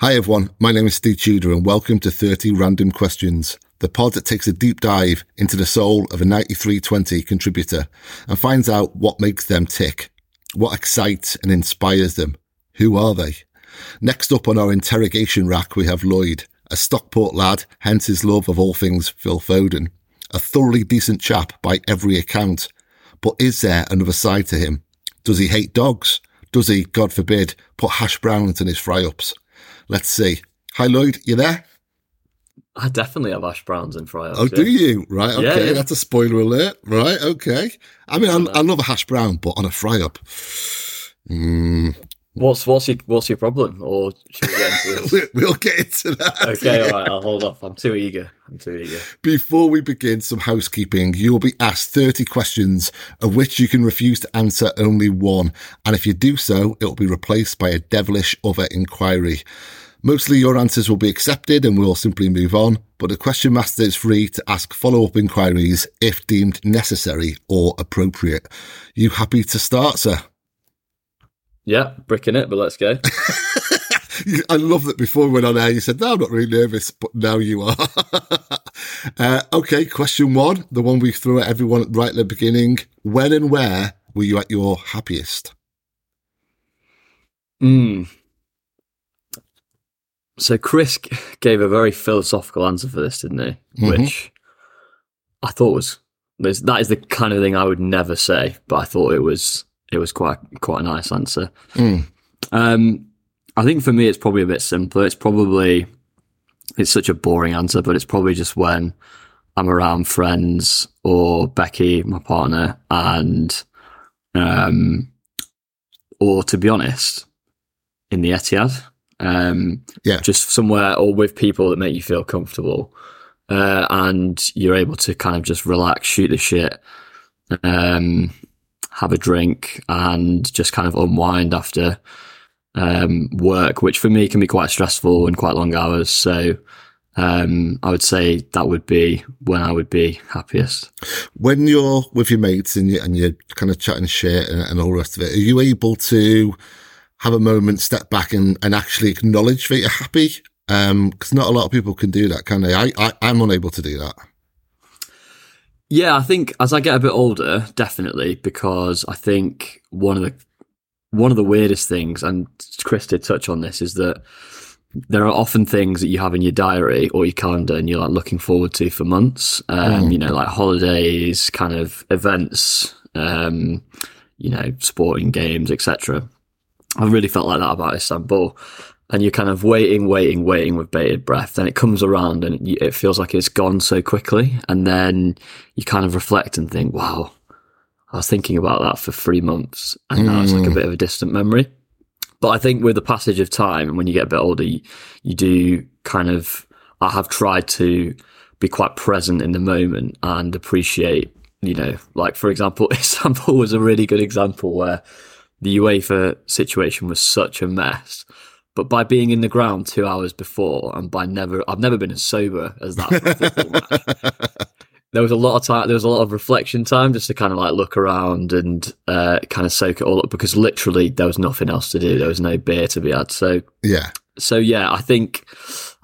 Hi everyone, my name is Ste Tudor and welcome to 30 Random Questions, the pod that takes a deep dive into the soul of a 9320 contributor and finds out what makes them tick, what excites and inspires them. Who are they? Next up on our interrogation rack, we have Lloyd, a Stockport lad, hence his love of all things Phil Foden. A thoroughly decent chap by every account. But is there another side to him? Does he hate dogs? Does he, God forbid, put hash browns in his fry ups? Let's see. Hi, Lloyd, you there? I definitely have hash browns and fry ups. Oh, do you? Right, okay. Yeah, yeah. That's a spoiler alert. Right, okay. I mean, I, I love a hash brown, but on a fry up. Mm, What's what's your what's your problem? Or should we get into this? we- we'll get into that. okay, all right. I'll hold off. I'm too eager. I'm too eager. Before we begin some housekeeping, you will be asked 30 questions, of which you can refuse to answer only one. And if you do so, it will be replaced by a devilish other inquiry. Mostly your answers will be accepted and we'll simply move on, but the question master is free to ask follow-up inquiries if deemed necessary or appropriate. You happy to start, sir? Yeah, bricking it, but let's go. I love that before we went on air, you said, no, I'm not really nervous, but now you are. uh, okay, question one, the one we threw at everyone right at the beginning. When and where were you at your happiest? Mm. So Chris gave a very philosophical answer for this, didn't he? Mhm. Which I thought was that is the kind of thing I would never say, but I thought it was it was quite quite a nice answer. Mm. Um, I think for me, it's probably a bit simpler. It's probably it's such a boring answer, but it's probably just when I'm around friends or Becky, my partner, and um, or to be honest, in the Etihad, um, Yeah. just somewhere or with people that make you feel comfortable, uh, and you're able to kind of just relax, shoot the shit, um, have a drink, and just kind of unwind after um, work, which for me can be quite stressful and quite long hours. So um, I would say that would be when I would be happiest. When you're with your mates and, you, and you're kind of chatting shit and, and all the rest of it, are you able to have a moment, step back and, and actually acknowledge that you're happy? Because not a lot of people can do that, can they? I, I, I'm unable to do that. Yeah, I think as I get a bit older, definitely, because I think one of the one of the weirdest things, and Chris did touch on this, is that there are often things that you have in your diary or your calendar and you're like looking forward to for months. Um, You know, like holidays, kind of events, um, you know, sporting games, etc. I really felt like that about Istanbul. And you're kind of waiting, waiting, waiting with bated breath. Then it comes around and it feels like it's gone so quickly. And then you kind of reflect and think, wow, I was thinking about that for three months and now it's like a hmm. bit of a distant memory. But I think with the passage of time and when you get a bit older, you, you do kind of, I have tried to be quite present in the moment and appreciate, you know, like for example, Istanbul was a really good example where the UEFA situation was such a mess. But by being in the ground two hours before and by never, I've never been as sober as that for a football match. There was a lot of time there was a lot of reflection time just to kind of like look around and uh, kind of soak it all up because literally there was nothing else to do. There was no beer to be had. So Yeah. so yeah i think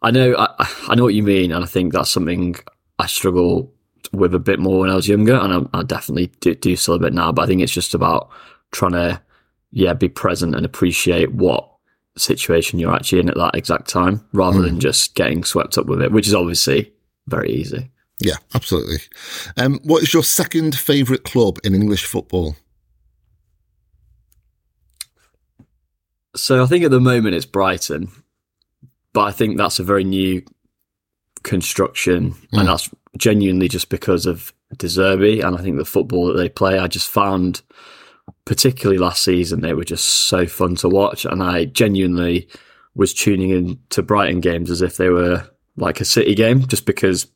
i know i, I know what you mean and i think that's something i struggle with a bit more when i was younger and i, I definitely do, do still a bit now but i think it's just about trying to yeah be present and appreciate what situation you're actually in at that exact time rather than just getting swept up with it which is obviously very easy Yeah, absolutely. Um, what is your second favourite club in English football? So I think at the moment it's Brighton, but I think that's a very new construction, Mm. and that's genuinely just because of De Zerbi and I think the football that they play. I just found, particularly last season, they were just so fun to watch, and I genuinely was tuning in to Brighton games as if they were like a City game, just because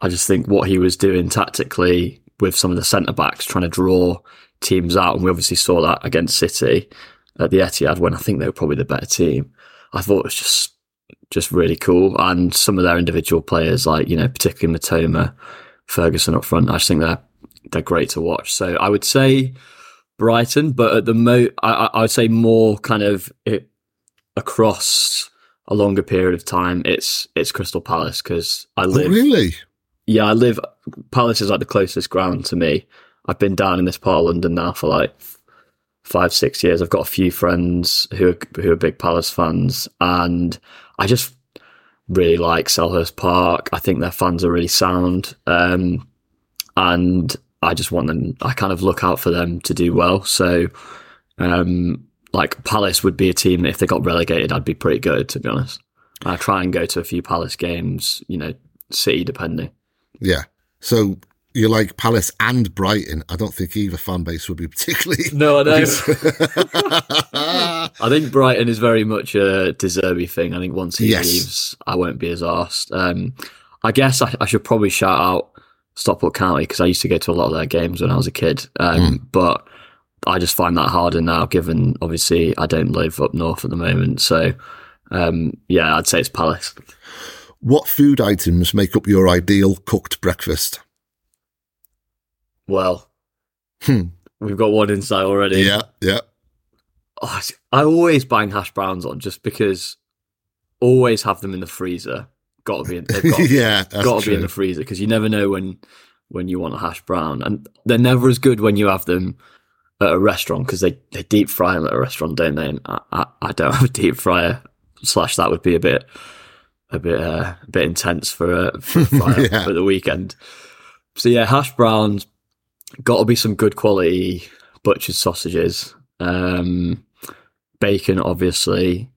I just think what he was doing tactically with some of the centre backs, trying to draw teams out, and we obviously saw that against City at the Etihad when I think they were probably the better team. I thought it was just just really cool, and some of their individual players, like you know, particularly Mitoma, Ferguson up front, I just think they're they're great to watch. So I would say Brighton, but at the mo, I, I would say more kind of it, across a longer period of time, it's it's Crystal Palace because I Oh, live. really? Yeah, I live. Palace is like the closest ground to me. I've been down in this part of London now for like five, six years. I've got a few friends who are, who are big Palace fans, and I just really like Selhurst Park. I think their fans are really sound, um, and I just want them. I kind of look out for them to do well. So, um, like Palace would be a team that if they got relegated, I'd be pretty good to be honest. I try and go to a few Palace games, you know, City depending. Yeah. So you like Palace and Brighton. I don't think either fan base would be particularly. No, I know. I think Brighton is very much a De Zerbi thing. I think once he Yes. leaves, I won't be as arsed. Um, I guess I, I should probably shout out Stockport County because I used to go to a lot of their games when I was a kid. Um, But I just find that harder now, given obviously I don't live up north at the moment. So um, yeah, I'd say it's Palace. what food items make up your ideal cooked breakfast? Well, Hmm. we've got one inside already. Yeah, yeah. Oh, I always bang hash browns on just because always have them in the freezer. Got to be in, they've got, yeah, got to be in the freezer because you never know when when you want a hash brown, and they're never as good when you have them at a restaurant because they, they deep fry them at a restaurant, don't they? And I, I, I don't have a deep fryer. Slash, that would be a bit a bit uh, a bit intense for a, for a Yeah. at the weekend. So yeah, hash browns got to be some good quality butcher's sausages, um, bacon, obviously,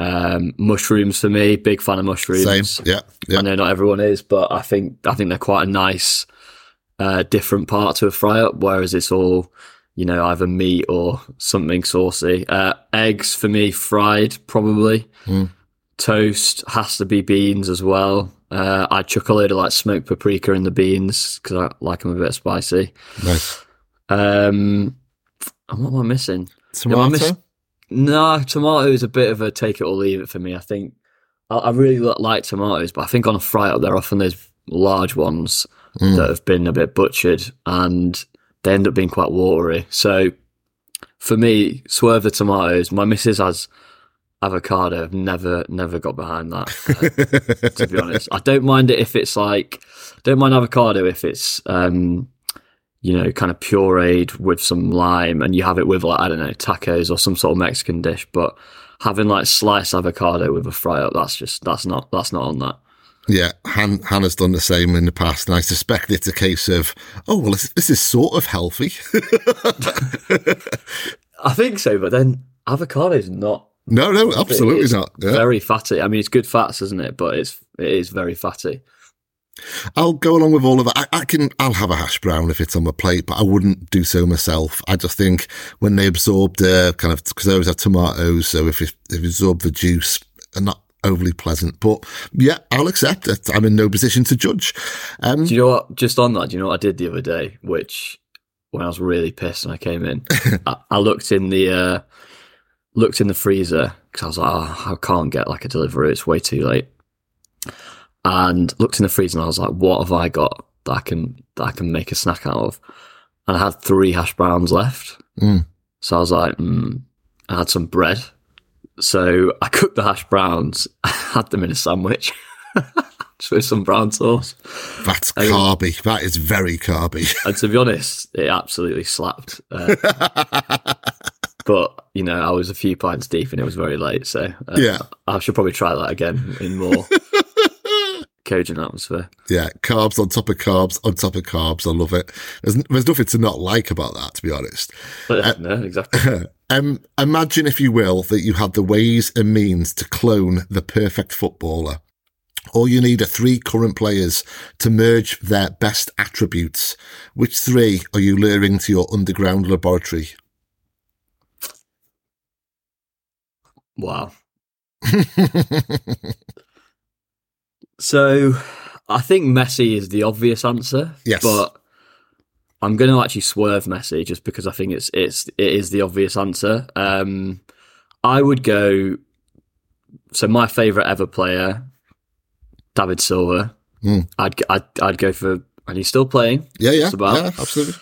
um, mushrooms for me. Big fan of mushrooms. Same. Yeah, yeah. I know not everyone is, but I think I think they're quite a nice, uh, different part to a fry up. Whereas it's all, you know, either meat or something saucy. Uh, eggs for me, fried probably. Mm. Toast has to be beans as well. Uh, I chuck a load of like smoked paprika in the beans because I like them a bit spicy. Nice. Um, and what am I missing? Tomato? I miss- No, tomato is a bit of a take it or leave it for me. I think I, I really like tomatoes, but I think on a fry up, they're often those large ones Mm. that have been a bit butchered and they end up being quite watery. So for me, swerve the tomatoes. My missus has avocado. I've never, never got behind that. uh, to be honest, I don't mind it if it's like, don't mind avocado if it's, um, you know, kind of pureed with some lime and you have it with like, I don't know, tacos or some sort of Mexican dish, but having like sliced avocado with a fry up, that's just, that's not, that's not on that. Yeah, Han, Hannah's done the same in the past, and I suspect it's a case of, oh, well, this, this is sort of healthy. I think so, but then avocado is not no, no, absolutely not. Yeah. very fatty. I mean, it's good fats, isn't it? But it's, it is very fatty. I'll go along with all of that. I, I can, I'll have a hash brown if it's on my plate, but I wouldn't do so myself. I just think when they absorb the kind of, because I always have tomatoes, so if it, if it absorb the juice, they're not overly pleasant. But yeah, I'll accept it. I'm in no position to judge. Um, Do you know what? Just on that, do you know what I did the other day? Which, when I was really pissed and I came in, I, I looked in the uh, looked in the freezer because I was like, oh, I can't get like a delivery; it's way too late. And looked in the freezer and I was like, what have I got that I can that I can make a snack out of? And I had three hash browns left, Mm. so I was like, mm. I had some bread. So I cooked the hash browns, had them in a sandwich, just with some brown sauce. that's carby. That is very carby. And to be honest, it absolutely slapped. Uh, but you know, I was a few pints deep and it was very late, so uh, Yeah. I should probably try that again in more cogent atmosphere. Yeah, carbs on top of carbs on top of carbs. I love it. There's, there's nothing to not like about that, to be honest. Uh, no, exactly. Um, imagine, if you will, that you had the ways and means to clone the perfect footballer. All you need are three current players to merge their best attributes. Which three are you luring to your underground laboratory? Wow. So I think Messi is the obvious answer. Yes. But I'm going to actually swerve Messi just because I think it's it's it is the obvious answer. Um, I would go. So my favorite ever player, David Silva. Mm. I'd, I'd I'd go for, and he's still playing. Yeah, yeah, about. yeah, absolutely.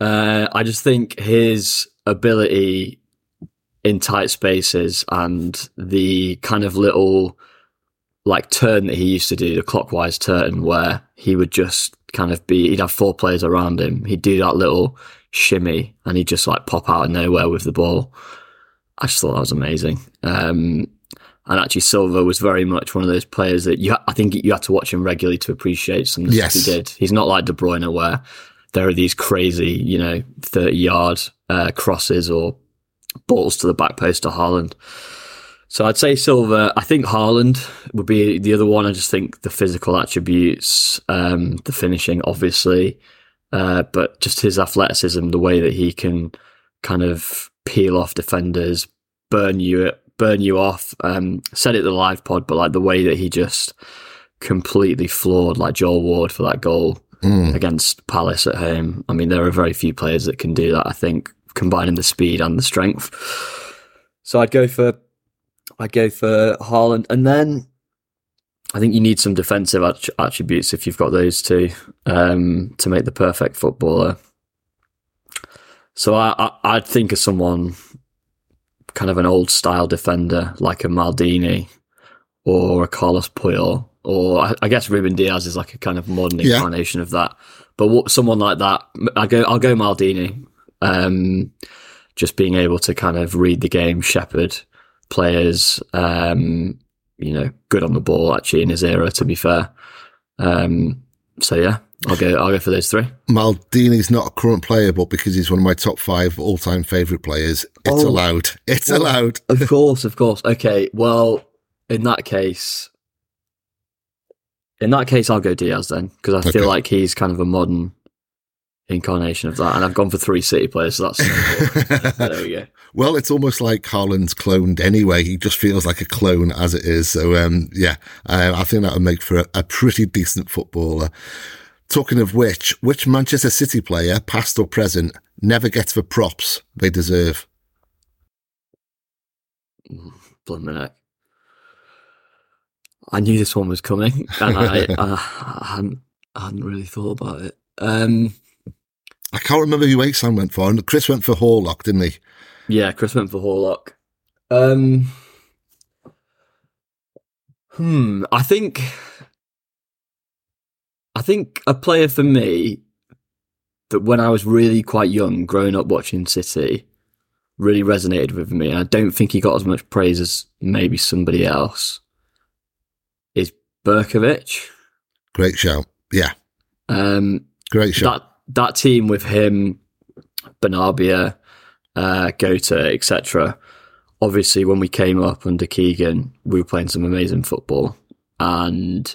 Uh, I just think his ability in tight spaces and the kind of little like turn that he used to do, the clockwise turn where he would just kind of be, he'd have four players around him. He'd do that little shimmy and he'd just like pop out of nowhere with the ball. I just thought that was amazing. Um, and actually, Silva was very much one of those players that you, I think you had to watch him regularly to appreciate some of the Yes. stuff he did. He's not like De Bruyne where there are these crazy, you know, 30 yard uh, crosses or balls to the back post to Haaland. So I'd say Silva. I think Haaland would be the other one. I just think the physical attributes, um, the finishing, obviously, uh, but just his athleticism, the way that he can kind of peel off defenders, burn you, burn you off. Um, said it the live pod, but like the way that he just completely floored like Joel Ward for that goal Mm. against Palace at home. I mean, there are very few players that can do that. I think combining the speed and the strength. So I'd go for, I'd go for Haaland, and then I think you need some defensive att- attributes if you've got those two um, to make the perfect footballer. So I, I, I'd think of someone kind of an old style defender like a Maldini or a Carlos Puyol, or I, I guess Ruben Dias is like a kind of modern Yeah. incarnation of that. But what, someone like that, I go, I'll go Maldini. Um, just being able to kind of read the game, shepherd players, um, you know, good on the ball actually in his era. To be fair, um, so yeah, I'll go. I'll go for those three. Maldini's not a current player, but because he's one of my top five all time favourite players, it's Oh. allowed. It's Well- allowed. Of course, of course. Okay, well, in that case, in that case, I'll go Dias then because I feel like he's kind of a modern incarnation of that, and I've gone for three City players, so that's there we go. Well, it's almost like Haaland's cloned anyway. He just feels like a clone as it is. So, um, yeah, uh, I think that would make for a, a pretty decent footballer. Talking of which, which Manchester City player, past or present, never gets the props they deserve? Blimey. I knew this one was coming, and I, I, I hadn't, I hadn't really thought about it. Um, I can't remember who Asan went for. And Chris went for Horlock, didn't he? Yeah, Chris went for Horlock. Um, hmm. I think. I think a player for me that when I was really quite young, growing up watching City, really resonated with me, and I don't think he got as much praise as maybe somebody else. Is Berkovic? Great shout. Yeah, Um, great shout. that that team with him, Benarbia, uh, Goater, etc. Obviously, when we came up under Keegan, we were playing some amazing football, and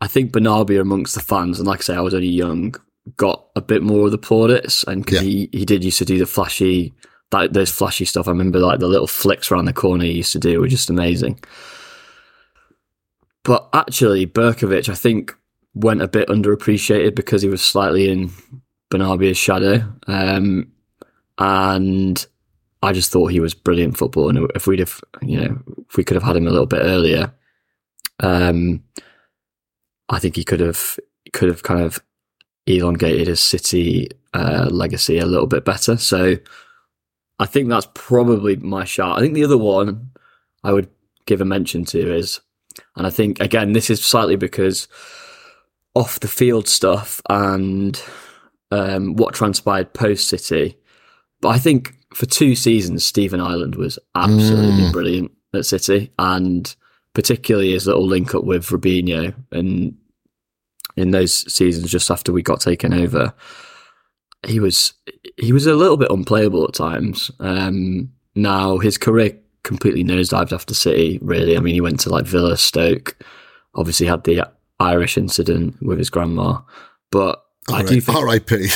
I think Benarbia amongst the fans, and like I say, I was only young, got a bit more of the plaudits, and 'cause Yeah. he he did used to do the flashy. That, those flashy stuff, I remember like the little flicks around the corner he used to do were just amazing. But actually, Berkovic, I think, went a bit underappreciated because he was slightly in Benarbia's shadow. Um, and I just thought he was brilliant football. And if we'd have, you know, if we could have had him a little bit earlier, um, I think he could have, could have kind of elongated his City uh, legacy a little bit better. So I think that's probably my shout. I think the other one I would give a mention to is, and I think again this is slightly because off the field stuff and um, what transpired post City, but I think for two seasons Stephen Ireland was absolutely Mm. brilliant at City, and particularly his little link up with Robinho and in those seasons just after we got taken over, he was he was a little bit unplayable at times. Um, now his career completely nosedived after City. Really, I mean, he went to like Villa, Stoke. Obviously, had the Irish incident with his grandma, but I do think, R.I.P.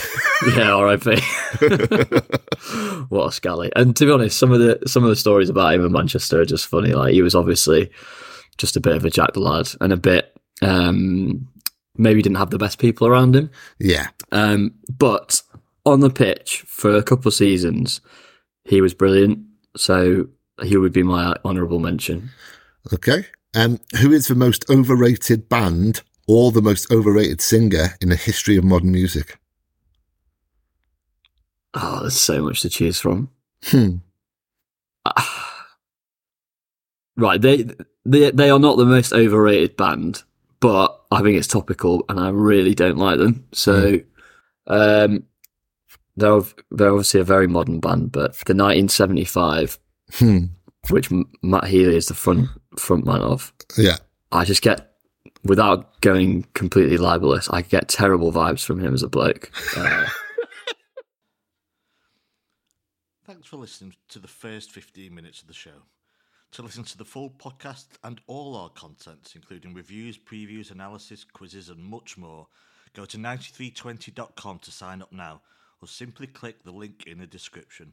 yeah, R.I.P. what a scally! And to be honest, some of the some of the stories about him in Manchester are just funny. Like he was obviously just a bit of a jack the lad and a bit um, maybe didn't have the best people around him. yeah. Um, but on the pitch for a couple of seasons, he was brilliant. So he would be my honourable mention. Okay. Um, who is the most overrated band or the most overrated singer in the history of modern music? Oh, there's so much to choose from. Hmm. I right, they they they are not the most overrated band, but I think it's topical, and I really don't like them. So, um, they're they're obviously a very modern band, but the 1975, Hmm. which Matt Healy is the front front man of, Yeah. I just get without going completely libelous, I get terrible vibes from him as a bloke. Uh, Thanks for listening to the first 15 minutes of the show. To listen to the full podcast and all our contents, including reviews, previews, analysis, quizzes, and much more, go to 9320.com to sign up now, or simply click the link in the description.